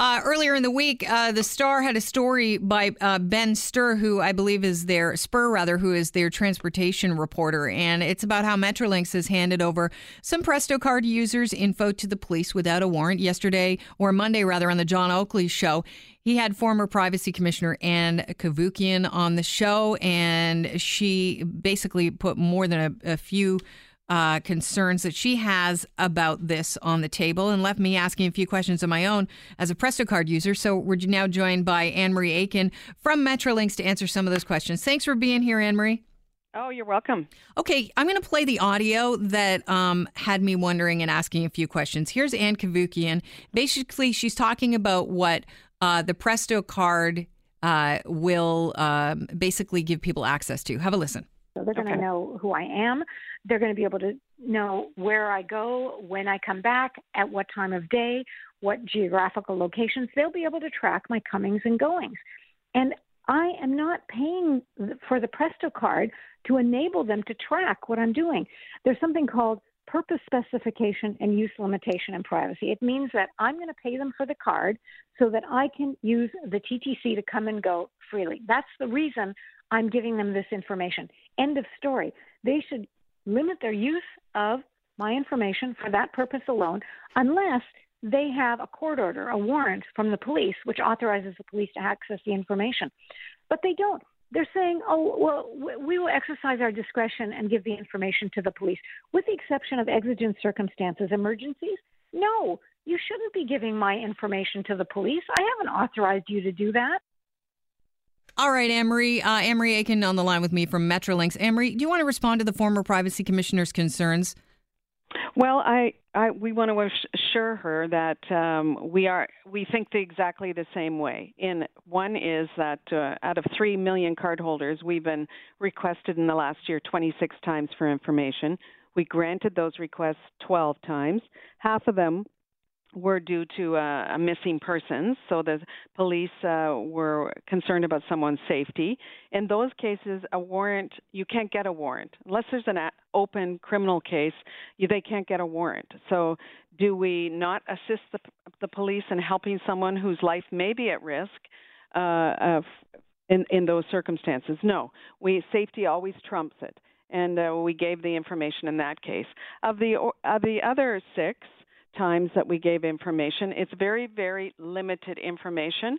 Uh, earlier in the week, uh, the Star had a story by uh, Ben Stir, who I believe is their Spurr, rather, who is their transportation reporter, and it's about how Metrolinx has handed over some Presto card users' info to the police without a warrant. Yesterday, or Monday rather, on the John Oakley show, he had former Privacy Commissioner Ann Cavoukian on the show, and she basically put more than a, a few uh, concerns that she has about this on the table and left me asking a few questions of my own as a Presto card user. So we're now joined by Anne Marie Aikins from Metrolinx to answer some of those questions. Thanks for being here, Anne Marie. Oh, you're welcome. Okay, I'm going to play the audio that um, had me wondering and asking a few questions. Here's Ann Cavoukian. Basically, she's talking about what uh, the Presto card uh, will um, basically give people access to. Have a listen. So they're going to know who I am. They're going to be able to know where I go, when I come back, at what time of day, what geographical locations. They'll be able to track my comings and goings. And I am not paying for the Presto card to enable them to track what I'm doing. There's something called purpose specification and use limitation and privacy. It means that I'm going to pay them for the card so that I can use the TTC to come and go freely. That's the reason I'm giving them this information. End of story. They should limit their use of my information for that purpose alone unless they have a court order, a warrant from the police, which authorizes the police to access the information. But they don't. They're saying, oh, well, we will exercise our discretion and give the information to the police, with the exception of exigent circumstances, emergencies. No, you shouldn't be giving my information to the police. I haven't authorized you to do that. All right, Anne Marie. Uh, Amory Aikins on the line with me from Metrolinx. Anne Marie, do you want to respond to the former privacy commissioner's concerns? Well, I, I we want to assure her that um, we are we think the, exactly the same way. In one is that uh, out of three million cardholders, we've been requested in the last year 26 times for information. We granted those requests 12 times. Half of them were due to uh, a missing persons, so the police uh, were concerned about someone's safety. In those cases, a warrant you can't get a warrant unless there's an open criminal case. You, they can't get a warrant. So, do we not assist the, the police in helping someone whose life may be at risk? Uh, in in those circumstances, no. We safety always trumps it, and uh, we gave the information in that case. Of the of the other six, times that we gave information. It's very, very limited information.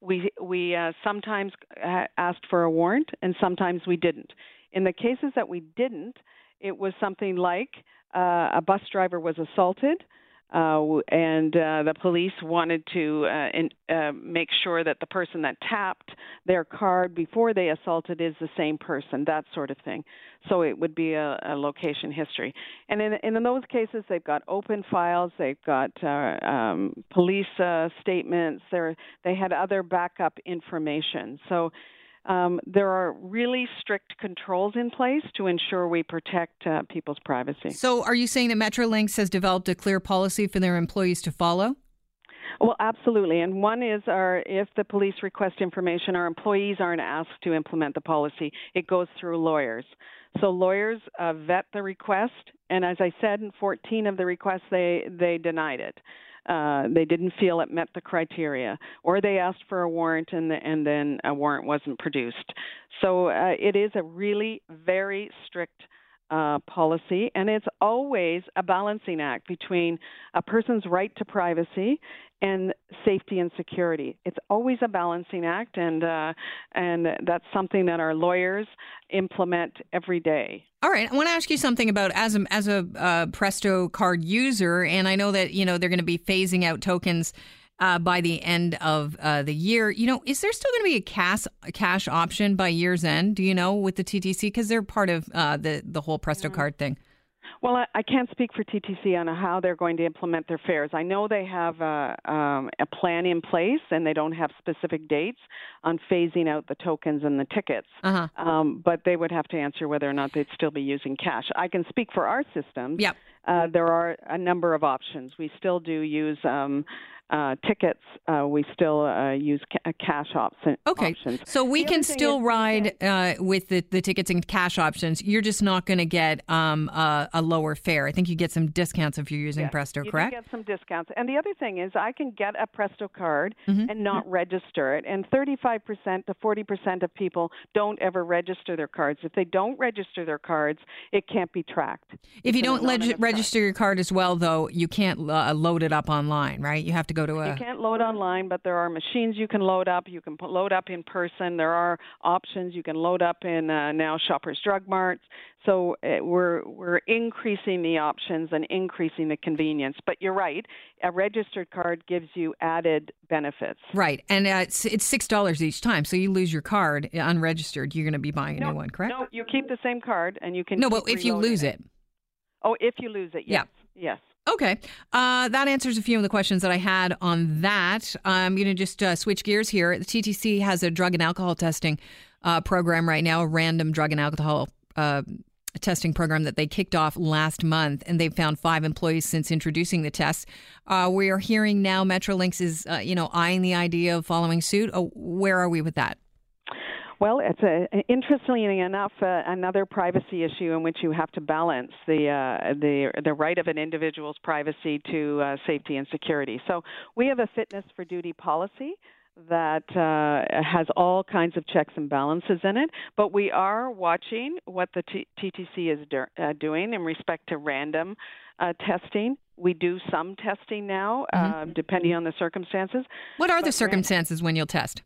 We we uh, sometimes uh, asked for a warrant, and sometimes we didn't. In the cases that we didn't, it was something like uh, a bus driver was assaulted uh, and uh, the police wanted to uh, in, uh, make sure that the person that tapped their card before they assaulted is the same person, that sort of thing. So it would be a, a location history. And in, in those cases, they've got open files, they've got uh, um, police uh, statements, they had other backup information. So um, there are really strict controls in place to ensure we protect uh, people's privacy. So, are you saying that Metrolinx has developed a clear policy for their employees to follow? Well, absolutely. And one is our if the police request information, our employees aren't asked to implement the policy. It goes through lawyers. So lawyers uh, vet the request, and as I said, in 14 of the requests, they they denied it uh, they didn't feel it met the criteria, or they asked for a warrant and, the, and then a warrant wasn't produced. So uh, it is a really very strict uh, policy, and it's always a balancing act between a person's right to privacy and safety and security. It's always a balancing act, and uh, and that's something that our lawyers implement every day. All right, I want to ask you something about as a as a uh, Presto card user, and I know that you know they're going to be phasing out tokens. Uh, by the end of uh, the year, you know, is there still going to be a cash a cash option by year's end? Do you know with the TTC because they're part of uh, the the whole Presto mm-hmm. card thing? Well, I, I can't speak for TTC on how they're going to implement their fares. I know they have a, um, a plan in place, and they don't have specific dates on phasing out the tokens and the tickets. Uh-huh. Um, but they would have to answer whether or not they'd still be using cash. I can speak for our systems. Yep. Uh, there are a number of options. We still do use um, uh, tickets, uh, we still uh, use ca- cash option, okay. options. So we The can still is- ride uh, with the, the tickets and cash options. You're just not going to get um, a, a lower fare. I think you get some discounts if you're using Yes, Presto, you correct? do get some discounts. And the other thing is, I can get a Presto card Mhm. and not register it. And 35% to 40% of people don't ever register their cards. If they don't register their cards, it can't be tracked. If you don't leg- anonymous card. register your card as well, though, you can't uh, load it up online, right? You have to go to a. You can't load online, but there are machines you can load up. You can put, load up in person. There are options you can load up in uh, now Shoppers Drug Marts. So uh, we're we're increasing the options and increasing the convenience. But you're right, a registered card gives you added benefits. Right, and uh, it's, it's six dollars each time. So you lose your card unregistered, you're going to be buying a No, new one, correct? No, you keep the same card and you can. No, but if you lose it. Oh, if you lose it, Yeah. yes, yes. Okay, uh, that answers a few of the questions that I had on that. I'm going to just uh, switch gears here. The TTC has a drug and alcohol testing uh, program right now, a random drug and alcohol uh, testing program that they kicked off last month, and they've found five employees since introducing the test. Uh, we are hearing now Metrolinx is, uh, you know, eyeing the idea of following suit. Where are we with that? Well, it's a, interestingly enough uh, another privacy issue in which you have to balance the uh, the the right of an individual's privacy to uh, safety and security. So we have a fitness for duty policy that uh, has all kinds of checks and balances in it, but we are watching what the T- TTC is do- uh, doing in respect to random uh, testing. We do some testing now, uh, depending on the circumstances. What are the But ran- circumstances when you'll test?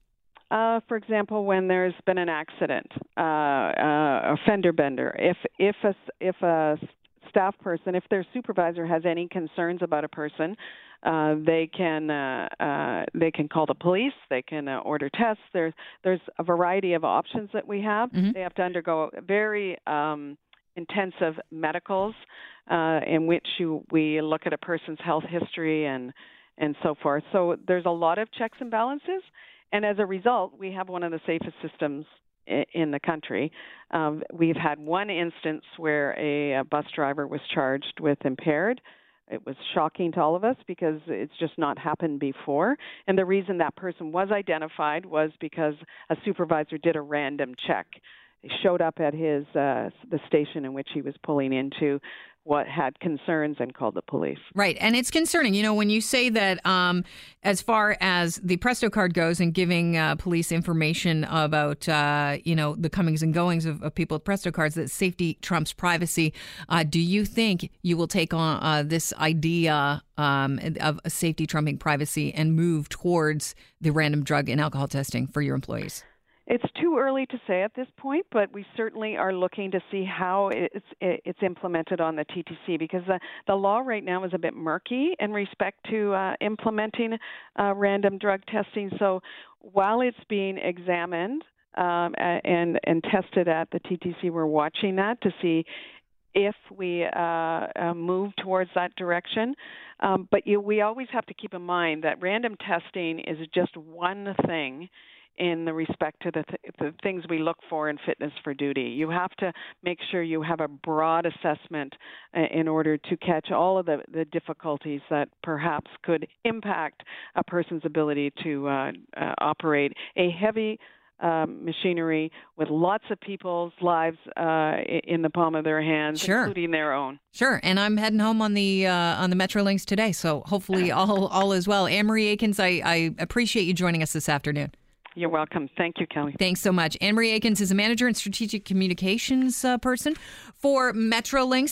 Uh, for example, when there's been an accident, uh, uh, a fender bender, if if a if a staff person, if their supervisor has any concerns about a person, uh, they can uh, uh, they can call the police. They can uh, order tests. There's there's a variety of options that we have. Mhm. They have to undergo very um, intensive medicals, uh, in which you, we look at a person's health history and and so forth. So there's a lot of checks and balances. And as a result, we have one of the safest systems in the country. Um, we've had one instance where a, a bus driver was charged with impaired. It was shocking to all of us because it's just not happened before. And the reason that person was identified was because a supervisor did a random check. He showed up at his uh, the station in which he was pulling into what had concerns and called the police. Right. And it's concerning. You know, when you say that, um, as far as the Presto card goes and giving uh, police information about, uh, you know, the comings and goings of, of people with Presto cards, that safety trumps privacy, uh, do you think you will take on uh, this idea um, of safety trumping privacy and move towards the random drug and alcohol testing for your employees? It's too early to say at this point, but we certainly are looking to see how it's it's implemented on the TTC because the the law right now is a bit murky in respect to uh, implementing uh, random drug testing. So while it's being examined um, and and tested at the TTC, we're watching that to see if we uh, uh, move towards that direction. Um, but you, we always have to keep in mind that random testing is just one thing in the respect to the, th- the things we look for in fitness for duty. You have to make sure you have a broad assessment uh, in order to catch all of the, the difficulties that perhaps could impact a person's ability to uh, uh, operate a heavy um, machinery with lots of people's lives uh, in the palm of their hands, Sure. including their own. Sure, and I'm heading home on the uh, on the Metrolinx today, so hopefully all all is well. Anne Marie Aikins, I, I appreciate you joining us this afternoon. You're welcome. Thank you, Kelly. Thanks so much. Anne Marie Aikins is a manager and strategic communications uh, person for Metrolinx.